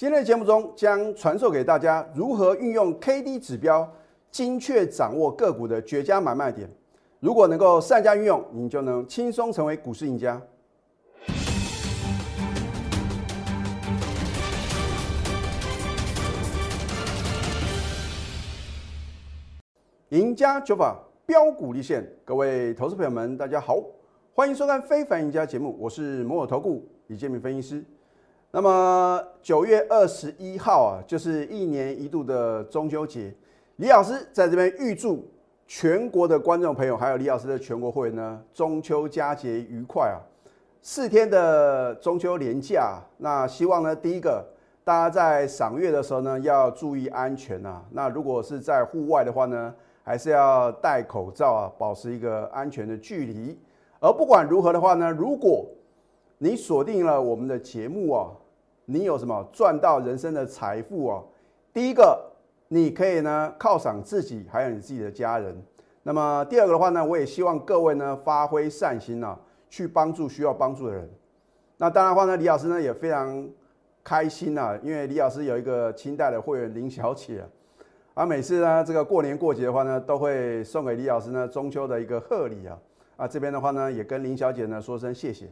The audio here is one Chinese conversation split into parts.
今天的节目中将传授给大家如何运用 K D 指标，精确掌握个股的绝佳买卖点。如果能够善加运用，你就能轻松成为股市赢家。赢家九法标股立现，各位投资朋友们，大家好，欢迎收看《非凡赢家》节目，我是摩尔投顾李建明分析师。那么九月二十一号啊，就是一年一度的中秋节。李老师在这边预祝全国的观众朋友，还有李老师的全国会员呢，中秋佳节愉快啊！四天的中秋连假，那希望呢，第一个大家在赏月的时候呢，要注意安全啊。那如果是在户外的话呢，还是要戴口罩啊，保持一个安全的距离。而不管如何的话呢，如果你锁定了我们的节目啊，你有什么赚到人生的财富啊？第一个，你可以呢犒赏自己，还有你自己的家人。那么第二个的话呢，我也希望各位呢发挥善心啊，去帮助需要帮助的人。那当然的话呢，李老师呢也非常开心啊，因为李老师有一个清代的会员林小姐啊，啊每次呢这个过年过节的话呢，都会送给李老师呢中秋的一个贺礼啊。啊这边的话呢，也跟林小姐呢说声谢谢。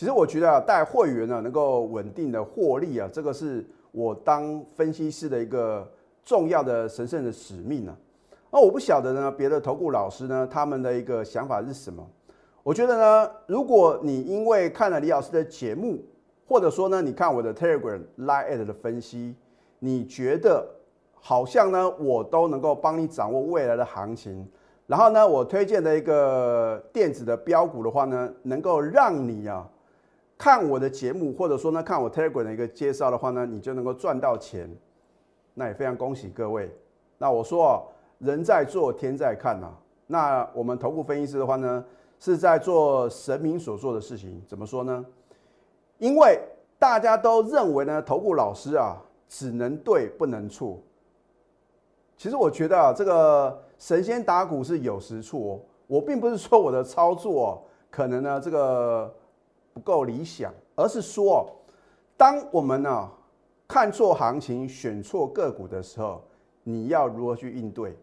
其实我觉得啊，带会员呢能够稳定的获利啊，这个是我当分析师的一个重要的神圣的使命啊。那我不晓得呢，别的投顾老师呢他们的一个想法是什么？我觉得呢，如果你因为看了李老师的节目，或者说呢你看我的 Telegram Live 的分析，你觉得好像呢我都能够帮你掌握未来的行情，然后呢我推荐的一个电子的标股的话呢，能够让你啊。看我的节目，或者说呢，看我 Telegram 的一个介绍的话呢，你就能够赚到钱，那也非常恭喜各位。那我说啊，人在做，天在看呐。那我们头部分析师的话呢，是在做神明所做的事情。怎么说呢？因为大家都认为呢，头部老师啊，只能对不能错。其实我觉得啊，这个神仙打鼓是有时错。我并不是说我的操作可能呢，这个。不够理想，而是说，当我们呢看错行情、选错个股的时候，你要如何去应对？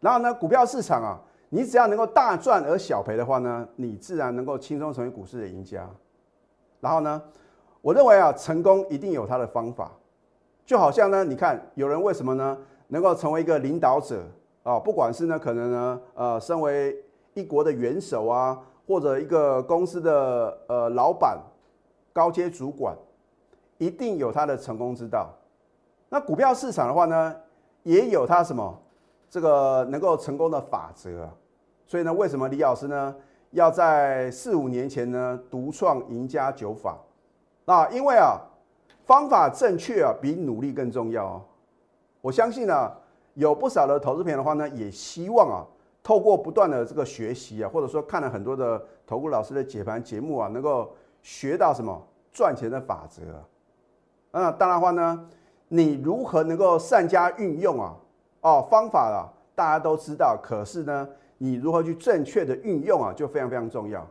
然后呢，股票市场啊，你只要能够大赚而小赔的话呢，你自然能够轻松成为股市的赢家。然后呢，我认为啊，成功一定有它的方法。就好像呢，你看有人为什么呢能够成为一个领导者啊？不管是呢可能呢呃，身为一国的元首啊。或者一个公司的呃老板、高阶主管，一定有他的成功之道。那股票市场的话呢，也有他什么这个能够成功的法则。所以呢，为什么李老师呢要在四五年前呢独创赢家九法？啊，因为啊方法正确啊比努力更重要哦。我相信呢有不少的投资友的话呢，也希望啊。透过不断的这个学习啊，或者说看了很多的投顾老师的解盘节目啊，能够学到什么赚钱的法则。那当然话呢，你如何能够善加运用啊？哦，方法啊，大家都知道，可是呢，你如何去正确的运用啊，就非常非常重要。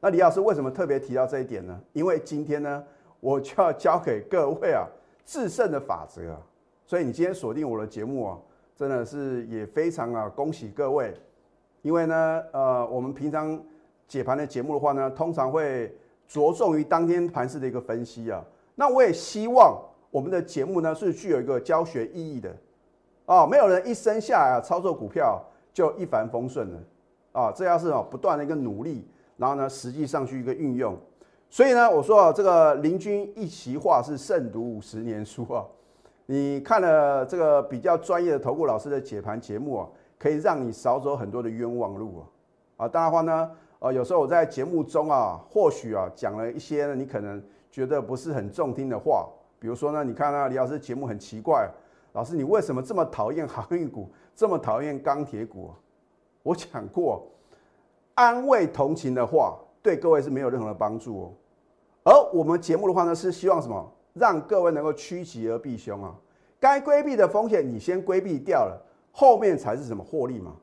那李老师为什么特别提到这一点呢？因为今天呢，我就要教给各位啊制胜的法则。所以你今天锁定我的节目啊，真的是也非常啊恭喜各位。因为呢，呃，我们平常解盘的节目的话呢，通常会着重于当天盘势的一个分析啊。那我也希望我们的节目呢是具有一个教学意义的啊。没有人一生下来啊操作股票就一帆风顺了啊。这要是啊不断的一个努力，然后呢实际上去一个运用。所以呢，我说啊，这个林军一席话是胜读五十年书啊。你看了这个比较专业的投顾老师的解盘节目啊。可以让你少走很多的冤枉路啊！啊，当然话呢，呃，有时候我在节目中啊，或许啊讲了一些，你可能觉得不是很中听的话，比如说呢，你看啊，李老师节目很奇怪，老师你为什么这么讨厌航运股，这么讨厌钢铁股？我讲过，安慰同情的话对各位是没有任何的帮助哦。而我们节目的话呢，是希望什么？让各位能够趋吉而避凶啊，该规避的风险你先规避掉了。后面才是什么获利嘛？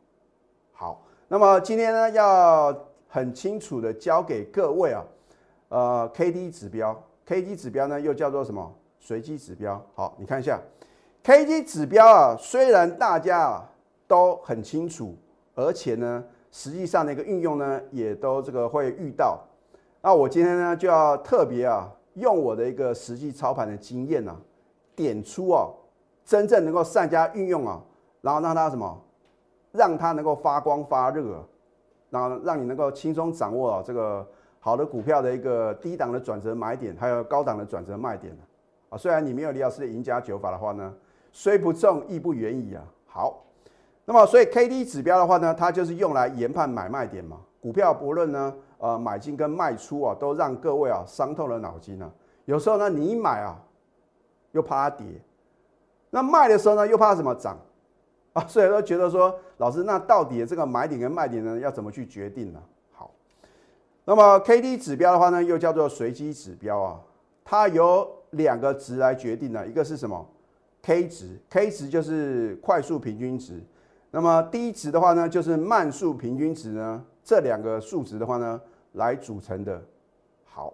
好，那么今天呢，要很清楚的教给各位啊，呃，K D 指标，K D 指标呢又叫做什么？随机指标。好，你看一下 K D 指标啊，虽然大家啊都很清楚，而且呢，实际上的一个运用呢，也都这个会遇到。那我今天呢，就要特别啊，用我的一个实际操盘的经验呢，点出啊，真正能够善加运用啊，然后让它什么，让它能够发光发热，然后让你能够轻松掌握这个。好的股票的一个低档的转折买点，还有高档的转折卖点啊。虽然你没有李老师的赢家九法的话呢，虽不中亦不远矣啊。好，那么所以 K D 指标的话呢，它就是用来研判买卖点嘛。股票不论呢，呃，买进跟卖出啊，都让各位啊伤透了脑筋啊。有时候呢，你一买啊，又怕它跌；那卖的时候呢，又怕什么涨啊？所以都觉得说，老师，那到底这个买点跟卖点呢，要怎么去决定呢？好那么 K D 指标的话呢，又叫做随机指标啊，它由两个值来决定的，一个是什么？K 值，K 值就是快速平均值，那么 D 值的话呢，就是慢速平均值呢，这两个数值的话呢，来组成的。好，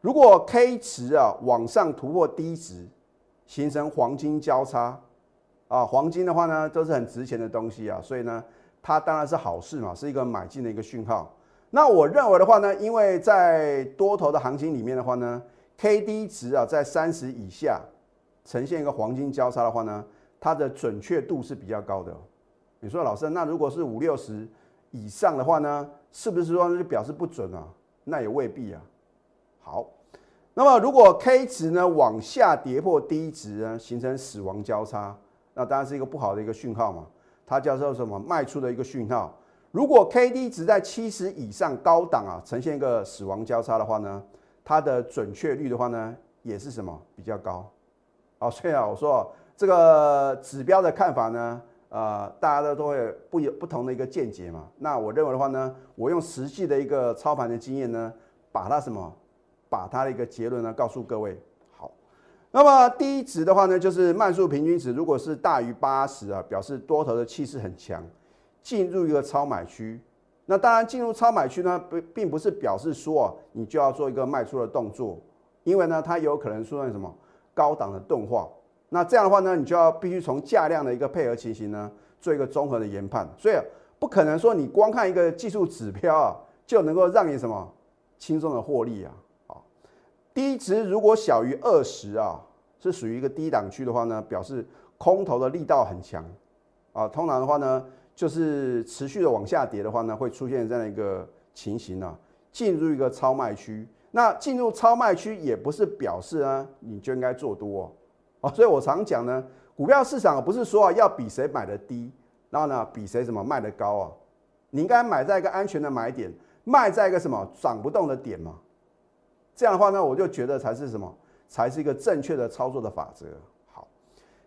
如果 K 值啊往上突破 D 值，形成黄金交叉啊，黄金的话呢，都是很值钱的东西啊，所以呢，它当然是好事嘛，是一个买进的一个讯号。那我认为的话呢，因为在多头的行情里面的话呢，K D 值啊在三十以下呈现一个黄金交叉的话呢，它的准确度是比较高的。你说老师，那如果是五六十以上的话呢，是不是说就表示不准啊？那也未必啊。好，那么如果 K 值呢往下跌破 D 值呢，形成死亡交叉，那当然是一个不好的一个讯号嘛。它叫做什么？卖出的一个讯号。如果 K D 值在七十以上高档啊，呈现一个死亡交叉的话呢，它的准确率的话呢，也是什么比较高？哦，所以啊，我说这个指标的看法呢，呃，大家都都会不有不同的一个见解嘛。那我认为的话呢，我用实际的一个操盘的经验呢，把它什么，把它的一个结论呢告诉各位。那么第一值的话呢，就是慢速平均值，如果是大于八十啊，表示多头的气势很强。进入一个超买区，那当然进入超买区呢，不并不是表示说啊你就要做一个卖出的动作，因为呢它有可能出现什么高档的钝化，那这样的话呢，你就要必须从价量的一个配合情形呢做一个综合的研判，所以不可能说你光看一个技术指标啊就能够让你什么轻松的获利，啊，低值如果小于二十啊，是属于一个低档区的话呢，表示空头的力道很强啊，通常的话呢。就是持续的往下跌的话呢，会出现这样一个情形呢，进入一个超卖区。那进入超卖区也不是表示啊，你就应该做多哦。所以我常讲呢，股票市场不是说啊要比谁买的低，然后呢比谁什么卖的高啊。你应该买在一个安全的买点，卖在一个什么涨不动的点嘛。这样的话呢，我就觉得才是什么，才是一个正确的操作的法则。好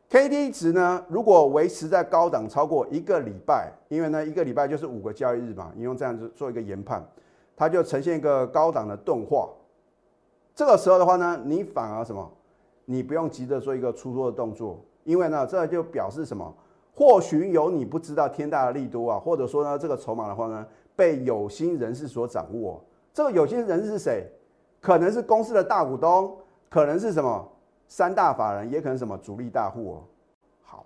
K D 值呢？如果维持在高档超过一个礼拜，因为呢一个礼拜就是五个交易日嘛，你用这样子做一个研判，它就呈现一个高档的钝化。这个时候的话呢，你反而什么？你不用急着做一个出脱的动作，因为呢这就表示什么？或许有你不知道天大的利多啊，或者说呢这个筹码的话呢被有心人士所掌握。这个有心人士是谁？可能是公司的大股东，可能是什么？三大法人也可能什么主力大户哦。好，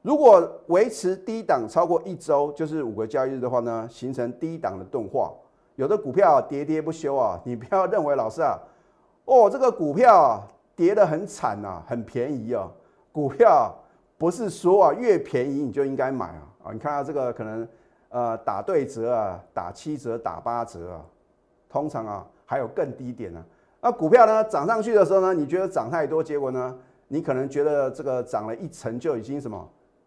如果维持低档超过一周，就是五个交易日的话呢，形成低档的钝化，有的股票跌跌不休啊，你不要认为老师啊，哦这个股票啊跌得很惨呐，很便宜哦。股票不是说啊越便宜你就应该买啊啊，你看到这个可能呃打对折啊，打七折打八折啊，通常啊还有更低点呢。那股票呢涨上去的时候呢，你觉得涨太多，结果呢，你可能觉得这个涨了一层就已经什么，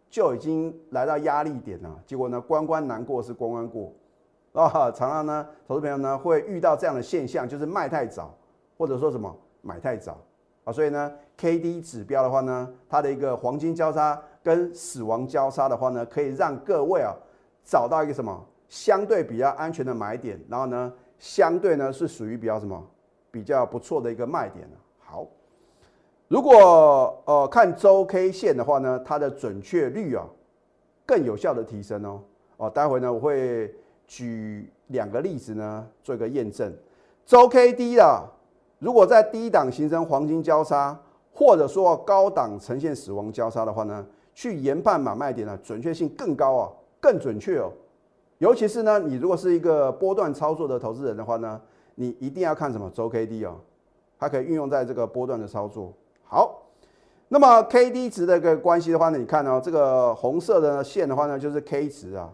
就已经来到压力点了。结果呢，关关难过是关关过，啊，常常呢，投资朋友呢会遇到这样的现象，就是卖太早，或者说什么买太早啊。所以呢，K D 指标的话呢，它的一个黄金交叉跟死亡交叉的话呢，可以让各位啊找到一个什么相对比较安全的买点，然后呢，相对呢是属于比较什么？比较不错的一个卖点好，如果呃看周 K 线的话呢，它的准确率啊更有效的提升哦。哦，待会呢我会举两个例子呢做一个验证。周 K D 啊，如果在低档形成黄金交叉，或者说高档呈现死亡交叉的话呢，去研判买卖点呢，准确性更高啊，更准确哦。尤其是呢，你如果是一个波段操作的投资人的话呢，你一定要看什么周 K D 哦，它可以运用在这个波段的操作。好，那么 K D 值的一个关系的话呢，你看哦，这个红色的线的话呢，就是 K 值啊，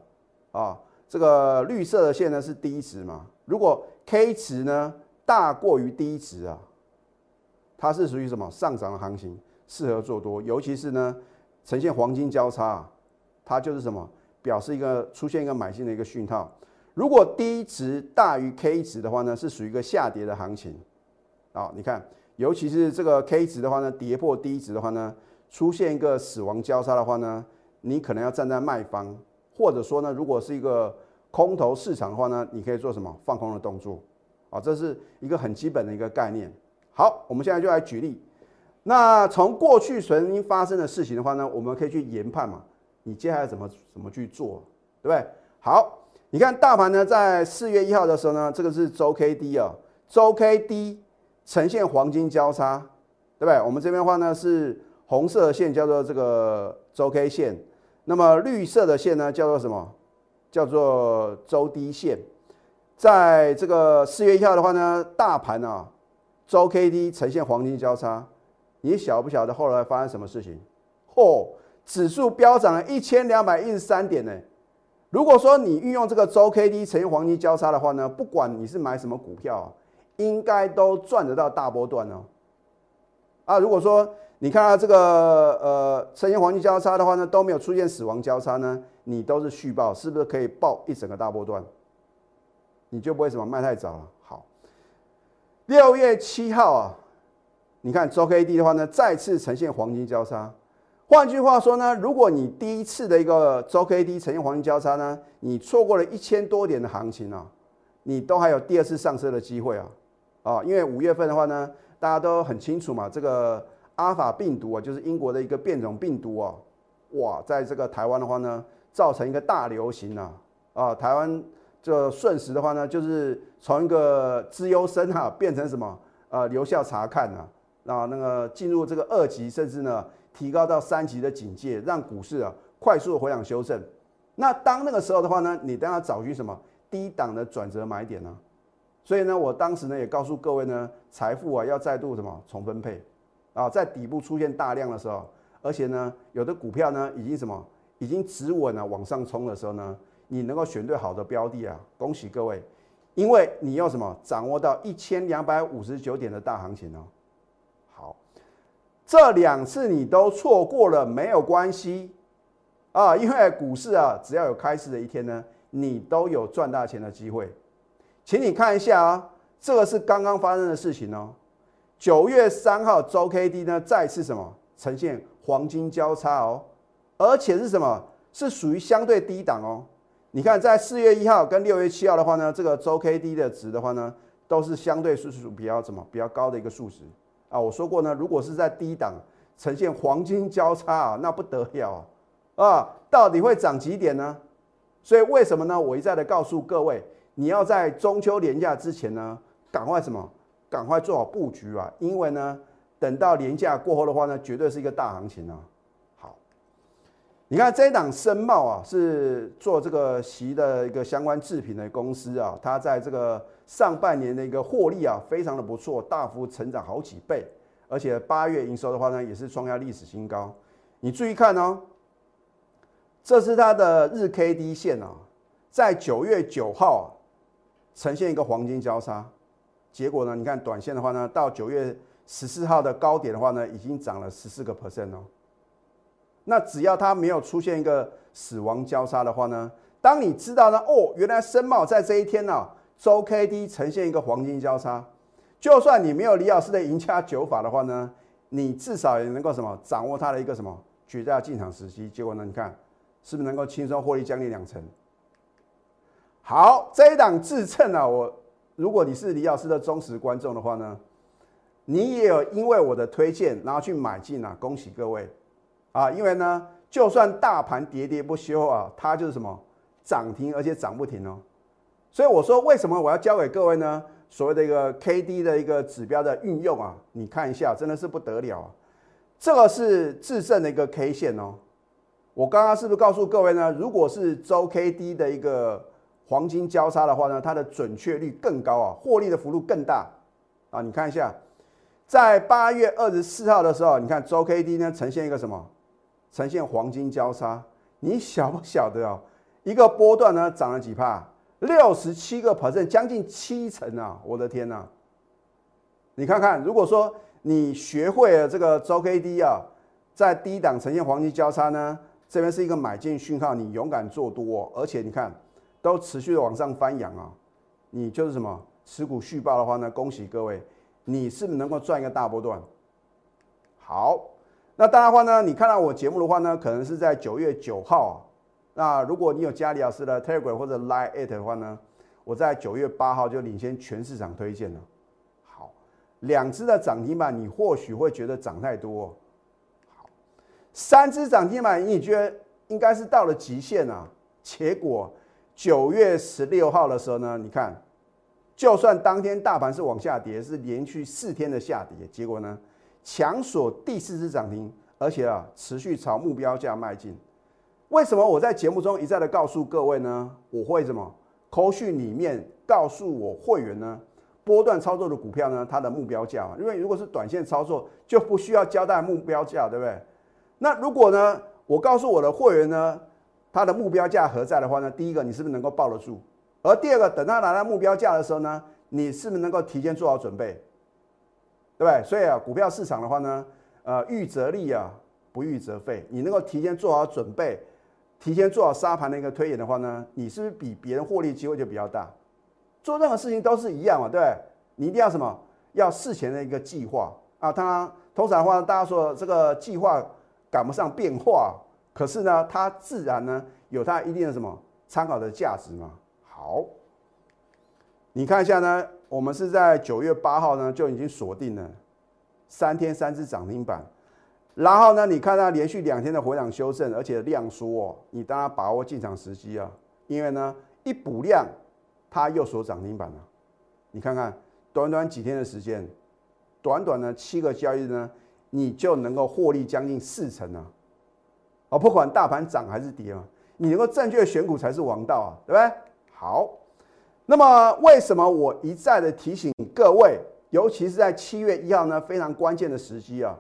啊，这个绿色的线呢是 D 值嘛。如果 K 值呢大过于 D 值啊，它是属于什么上涨的行情，适合做多，尤其是呢呈现黄金交叉，它就是什么？表示一个出现一个买进的一个讯号，如果低值大于 K 值的话呢，是属于一个下跌的行情。啊，你看，尤其是这个 K 值的话呢，跌破低值的话呢，出现一个死亡交叉的话呢，你可能要站在卖方，或者说呢，如果是一个空头市场的话呢，你可以做什么放空的动作。啊，这是一个很基本的一个概念。好，我们现在就来举例。那从过去曾经发生的事情的话呢，我们可以去研判嘛。你接下来怎么怎么去做，对不对？好，你看大盘呢，在四月一号的时候呢，这个是周 K D 啊，周 K D 呈现黄金交叉，对不对？我们这边的话呢是红色的线叫做这个周 K 线，那么绿色的线呢叫做什么？叫做周低线。在这个四月一号的话呢，大盘啊，周 K D 呈现黄金交叉，你晓不晓得后来发生什么事情？嚯！指数飙涨了一千两百一十三点呢。如果说你运用这个周 K D 呈现黄金交叉的话呢，不管你是买什么股票，应该都赚得到大波段哦。啊，如果说你看到这个呃呈现黄金交叉的话呢，都没有出现死亡交叉呢，你都是续报，是不是可以报一整个大波段？你就不会什么卖太早了。好，六月七号啊，你看周 K D 的话呢，再次呈现黄金交叉。换句话说呢，如果你第一次的一个周 K D 呈现黄金交叉呢，你错过了一千多点的行情啊，你都还有第二次上车的机会啊，啊，因为五月份的话呢，大家都很清楚嘛，这个阿法病毒啊，就是英国的一个变种病毒啊，哇，在这个台湾的话呢，造成一个大流行啊，啊，台湾这瞬时的话呢，就是从一个资优生哈变成什么呃留校查看啊，啊，那个进入这个二级，甚至呢。提高到三级的警戒，让股市啊快速的回档修正。那当那个时候的话呢，你都要找寻什么低档的转折买点呢？所以呢，我当时呢也告诉各位呢，财富啊要再度什么重分配啊，在底部出现大量的时候，而且呢有的股票呢已经什么已经止稳了往上冲的时候呢，你能够选对好的标的啊，恭喜各位，因为你要什么掌握到一千两百五十九点的大行情哦。这两次你都错过了没有关系啊，因为股市啊，只要有开市的一天呢，你都有赚大钱的机会。请你看一下啊，这个是刚刚发生的事情哦。九月三号周 K D 呢再次什么呈现黄金交叉哦，而且是什么？是属于相对低档哦。你看在四月一号跟六月七号的话呢，这个周 K D 的值的话呢，都是相对是属比较什么比较高的一个数值。啊，我说过呢，如果是在低档呈现黄金交叉啊，那不得了啊！到底会涨几点呢？所以为什么呢？我一再的告诉各位，你要在中秋连假之前呢，赶快什么？赶快做好布局啊！因为呢，等到连假过后的话呢，绝对是一个大行情啊！好，你看这一档深茂啊，是做这个席的一个相关制品的公司啊，它在这个。上半年的一个获利啊，非常的不错，大幅成长好几倍，而且八月营收的话呢，也是创下历史新高。你注意看哦，这是它的日 K D 线啊，在九月九号呈现一个黄金交叉，结果呢，你看短线的话呢，到九月十四号的高点的话呢，已经涨了十四个 percent 哦。那只要它没有出现一个死亡交叉的话呢，当你知道呢，哦，原来申茂在这一天呢。周 K D 呈现一个黄金交叉，就算你没有李老师的赢家九法的话呢，你至少也能够什么掌握它的一个什么绝佳进场时机。结果呢，你看是不是能够轻松获利将近两成？好，这一档自称啊，我如果你是李老师的忠实观众的话呢，你也有因为我的推荐然后去买进啊，恭喜各位啊！因为呢，就算大盘喋喋不休啊，它就是什么涨停，而且涨不停哦。所以我说，为什么我要教给各位呢？所谓的一个 K D 的一个指标的运用啊，你看一下，真的是不得了啊！这个是制胜的一个 K 线哦。我刚刚是不是告诉各位呢？如果是周 K D 的一个黄金交叉的话呢，它的准确率更高啊，获利的幅度更大啊。你看一下，在八月二十四号的时候，你看周 K D 呢呈现一个什么？呈现黄金交叉。你晓不晓得哦？一个波段呢涨了几帕？六十七个 percent，将近七成啊！我的天呐！你看看，如果说你学会了这个周 K D 啊，在低档呈现黄金交叉呢？这边是一个买进讯号，你勇敢做多，而且你看都持续的往上翻扬啊，你就是什么持股续报的话呢？恭喜各位，你是不是能够赚一个大波段？好，那当然话呢，你看到我节目的话呢，可能是在九月九号。啊那如果你有加李老师的 Telegram 或者 Line it 的话呢，我在九月八号就领先全市场推荐了。好，两只的涨停板，你或许会觉得涨太多。好三只涨停板，你觉得应该是到了极限啊？结果九月十六号的时候呢，你看，就算当天大盘是往下跌，是连续四天的下跌，结果呢，强锁第四只涨停，而且啊，持续朝目标价迈进。为什么我在节目中一再的告诉各位呢？我会什么？口讯里面告诉我会员呢，波段操作的股票呢，它的目标价嘛，因为如果是短线操作，就不需要交代目标价，对不对？那如果呢？我告诉我的会员呢，他的目标价何在的话呢？第一个，你是不是能够抱得住？而第二个，等他拿到目标价的时候呢，你是不是能够提前做好准备？对不对？所以啊，股票市场的话呢，呃，预则立啊，不预则废。你能够提前做好准备，提前做好沙盘的一个推演的话呢，你是不是比别人获利机会就比较大？做任何事情都是一样嘛，对不对？你一定要什么？要事前的一个计划啊。他通常的话，大家说这个计划。赶不上变化，可是呢，它自然呢有它一定的什么参考的价值嘛。好，你看一下呢，我们是在九月八号呢就已经锁定了三天三只涨停板，然后呢，你看它连续两天的回档修正，而且量缩，哦，你当然把握进场时机啊，因为呢一补量，它又锁涨停板了。你看看短短几天的时间，短短的七个交易日呢。你就能够获利将近四成啊！啊，不管大盘涨还是跌嘛，你能够正确选股才是王道啊，对不对？好，那么为什么我一再的提醒各位，尤其是在七月一号呢，非常关键的时机啊！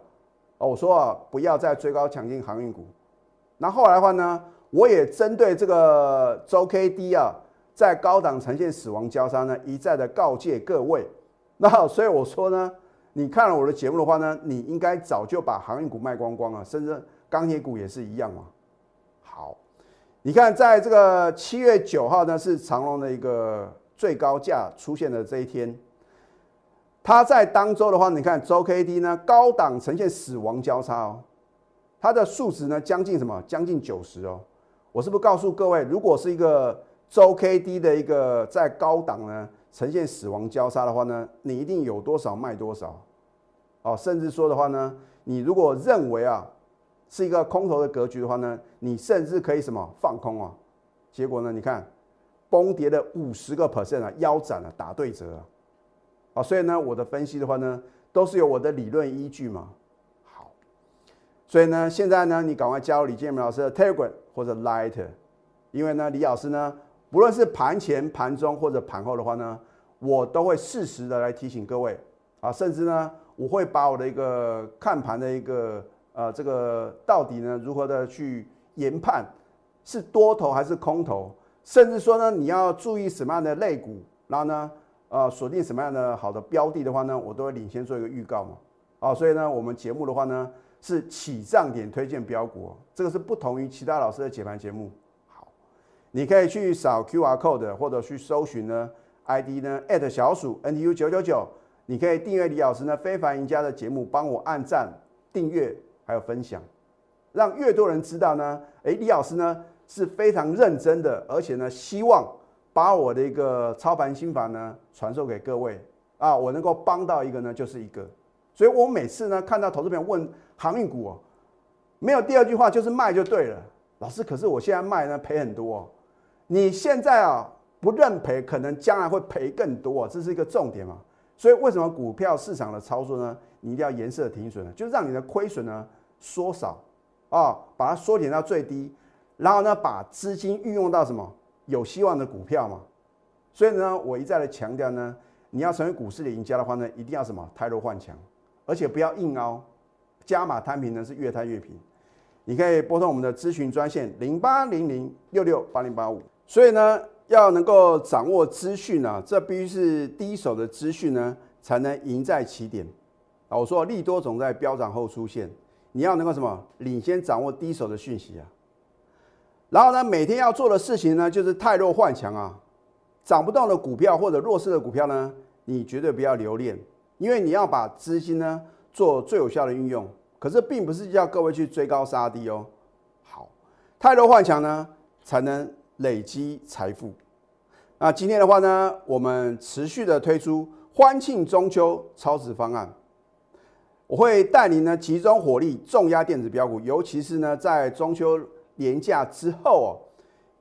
哦，我说啊，不要再追高抢进航运股。那后来的话呢，我也针对这个周 K D 啊，在高档呈现死亡交叉呢，一再的告诫各位。那所以我说呢。你看了我的节目的话呢，你应该早就把航运股卖光光了，甚至钢铁股也是一样嘛。好，你看在这个七月九号呢，是长隆的一个最高价出现的这一天，它在当周的话，你看周 K D 呢高档呈现死亡交叉哦，它的数值呢将近什么？将近九十哦。我是不是告诉各位，如果是一个周 K D 的一个在高档呢呈现死亡交叉的话呢，你一定有多少卖多少。哦，甚至说的话呢，你如果认为啊是一个空头的格局的话呢，你甚至可以什么放空啊？结果呢，你看崩跌的五十个 percent 啊，腰斩了，打对折啊！所以呢，我的分析的话呢，都是有我的理论依据嘛。好，所以呢，现在呢，你赶快加入李建明老师的 Telegram 或者 Light，因为呢，李老师呢，不论是盘前、盘中或者盘后的话呢，我都会适时的来提醒各位啊，甚至呢。我会把我的一个看盘的一个呃，这个到底呢如何的去研判是多头还是空头，甚至说呢你要注意什么样的类股，然后呢呃锁定什么样的好的标的的话呢，我都会领先做一个预告嘛。啊，所以呢我们节目的话呢是起涨点推荐标股，这个是不同于其他老师的解盘节目。好，你可以去扫 Q R code 或者去搜寻呢 ID 呢小鼠 N T U 九九九。你可以订阅李老师呢非凡赢家的节目，帮我按赞、订阅还有分享，让越多人知道呢。诶，李老师呢是非常认真的，而且呢希望把我的一个操盘心法呢传授给各位啊，我能够帮到一个呢就是一个。所以我每次呢看到投资朋友问航运股哦，没有第二句话就是卖就对了。老师，可是我现在卖呢赔很多，哦你现在啊不认赔，可能将来会赔更多，这是一个重点嘛。所以为什么股票市场的操作呢？你一定要颜色停损呢，就是让你的亏损呢缩少啊，把它缩减到最低，然后呢把资金运用到什么有希望的股票嘛。所以呢，我一再的强调呢，你要成为股市的赢家的话呢，一定要什么？汰弱换强，而且不要硬凹，加码摊平呢是越摊越平。你可以拨通我们的咨询专线零八零零六六八零八五。所以呢。要能够掌握资讯呢，这必须是第一手的资讯呢，才能赢在起点。啊，我说利多总在飙涨后出现，你要能够什么领先掌握第一手的讯息啊。然后呢，每天要做的事情呢，就是太弱换强啊。涨不动的股票或者弱势的股票呢，你绝对不要留恋，因为你要把资金呢做最有效的运用。可是并不是叫各位去追高杀低哦。好，太弱换强呢，才能。累积财富。那今天的话呢，我们持续的推出欢庆中秋超值方案。我会带领呢集中火力重压电子标股，尤其是呢在中秋年假之后哦，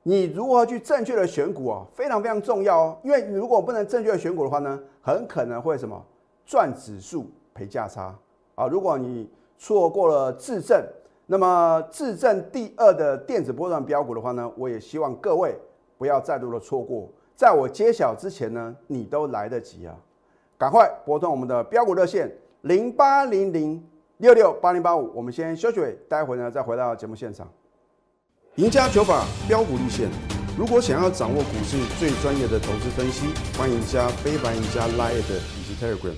你如何去正确的选股哦，非常非常重要哦。因为你如果不能正确的选股的话呢，很可能会什么赚指数赔价差啊。如果你错过了质证。那么，质证第二的电子波段标股的话呢，我也希望各位不要再度的错过，在我揭晓之前呢，你都来得及啊！赶快拨通我们的标股热线零八零零六六八零八五，我们先休息，待会呢再回到节目现场。赢家九法标股立线，如果想要掌握股市最专业的投资分析，欢迎加非凡、赢家 Line 以及 Telegram。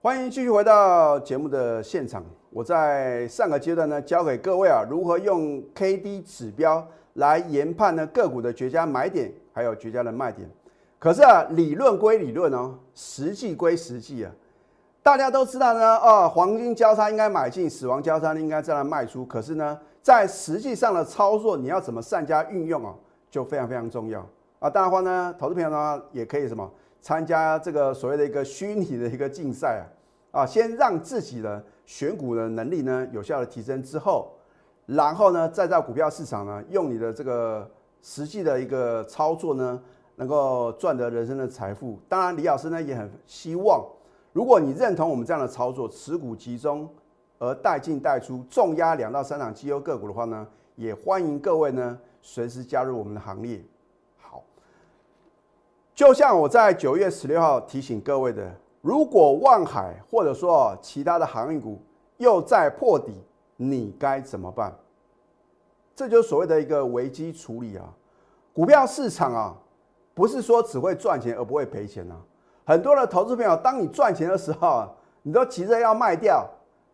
欢迎继续回到节目的现场。我在上个阶段呢，教给各位啊，如何用 K D 指标来研判呢个股的绝佳买点，还有绝佳的卖点。可是啊，理论归理论哦，实际归实际啊。大家都知道呢，哦，黄金交叉应该买进，死亡交叉应该再来卖出。可是呢，在实际上的操作，你要怎么善加运用啊，就非常非常重要啊。当然的话呢，投资朋友呢也可以什么参加这个所谓的一个虚拟的一个竞赛啊，啊，先让自己的。选股的能力呢，有效的提升之后，然后呢，再到股票市场呢，用你的这个实际的一个操作呢，能够赚得人生的财富。当然，李老师呢也很希望，如果你认同我们这样的操作，持股集中而带进带出，重压两到三档绩优个股的话呢，也欢迎各位呢随时加入我们的行列。好，就像我在九月十六号提醒各位的。如果万海或者说其他的航运股又在破底，你该怎么办？这就是所谓的一个危机处理啊！股票市场啊，不是说只会赚钱而不会赔钱啊。很多的投资朋友，当你赚钱的时候，你都急着要卖掉，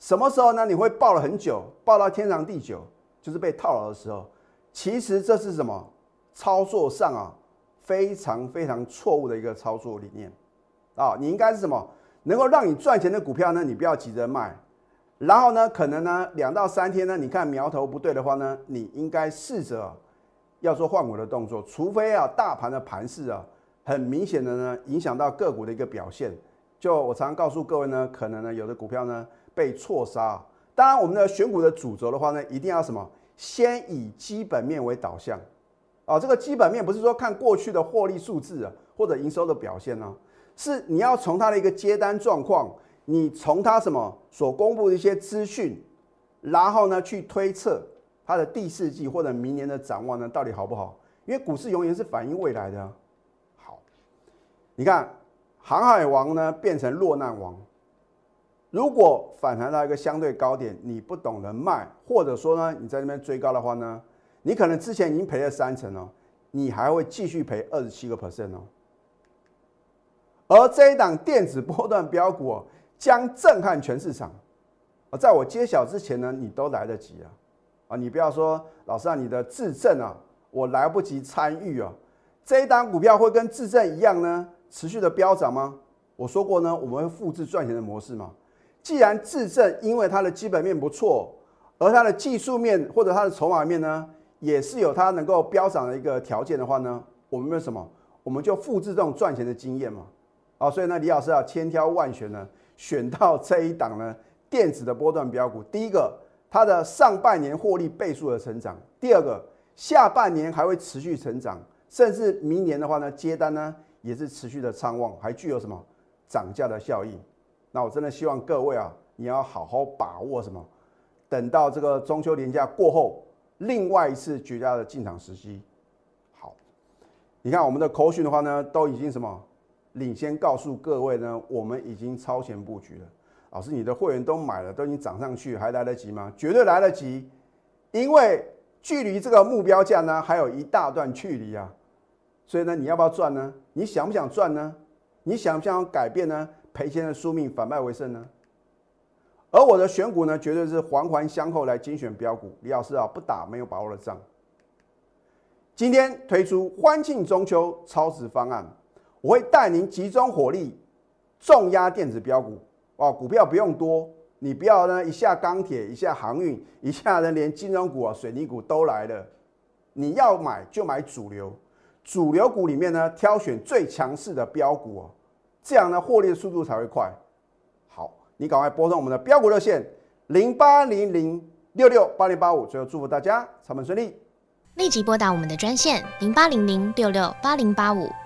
什么时候呢？你会抱了很久，抱到天长地久，就是被套牢的时候。其实这是什么？操作上啊，非常非常错误的一个操作理念。啊，你应该是什么？能够让你赚钱的股票呢？你不要急着卖，然后呢，可能呢两到三天呢，你看苗头不对的话呢，你应该试着要做换股的动作，除非啊大盘的盘势啊很明显的呢影响到个股的一个表现。就我常常告诉各位呢，可能呢有的股票呢被错杀。当然，我们的选股的主轴的话呢，一定要什么？先以基本面为导向。啊，这个基本面不是说看过去的获利数字啊，或者营收的表现呢。是你要从它的一个接单状况，你从它什么所公布的一些资讯，然后呢去推测它的第四季或者明年的展望呢到底好不好？因为股市永远是反映未来的。好，你看航海王呢变成落难王，如果反弹到一个相对高点，你不懂得卖，或者说呢你在那边追高的话呢，你可能之前已经赔了三成哦，你还会继续赔二十七个 percent 哦。而这一档电子波段标股哦将震撼全市场，啊，在我揭晓之前呢，你都来得及啊，啊，你不要说老师啊，你的自证啊，我来不及参与啊，这一档股票会跟自证一样呢，持续的飙涨吗？我说过呢，我们会复制赚钱的模式嘛。既然自证因为它的基本面不错，而它的技术面或者它的筹码面呢，也是有它能够飙涨的一个条件的话呢，我们为什么？我们就复制这种赚钱的经验嘛。啊，所以呢，李老师要千挑万选呢，选到这一档呢电子的波段标股。第一个，它的上半年获利倍数的成长；第二个，下半年还会持续成长，甚至明年的话呢，接单呢也是持续的畅旺，还具有什么涨价的效应。那我真的希望各位啊，你要好好把握什么？等到这个中秋连假过后，另外一次绝佳的进场时机。好，你看我们的口讯的话呢，都已经什么领先告诉各位呢？我们已经超前布局了。老师，你的会员都买了，都已经涨上去，还来得及吗？绝对来得及，因为距离这个目标价呢，还有一大段距离啊。所以呢，你要不要赚呢？你想不想赚呢？你想不想改变呢？赔钱的宿命，反败为胜呢？而我的选股呢，绝对是环环相扣来精选标股。李老师啊，不打没有把握的仗。今天推出欢庆中秋超值方案，我会带您集中火力重压电子标股。哇，股票不用多，你不要呢一下钢铁，一下航运，一下呢连金融股啊、水泥股都来了。你要买就买主流。主流股里面呢，挑选最强势的标股哦，这样呢获利的速度才会快。好，你赶快拨通我们的标股热线零八零零六六八零八五，最后祝福大家操盘顺利。立即拨打我们的专线零八零零六六八零八五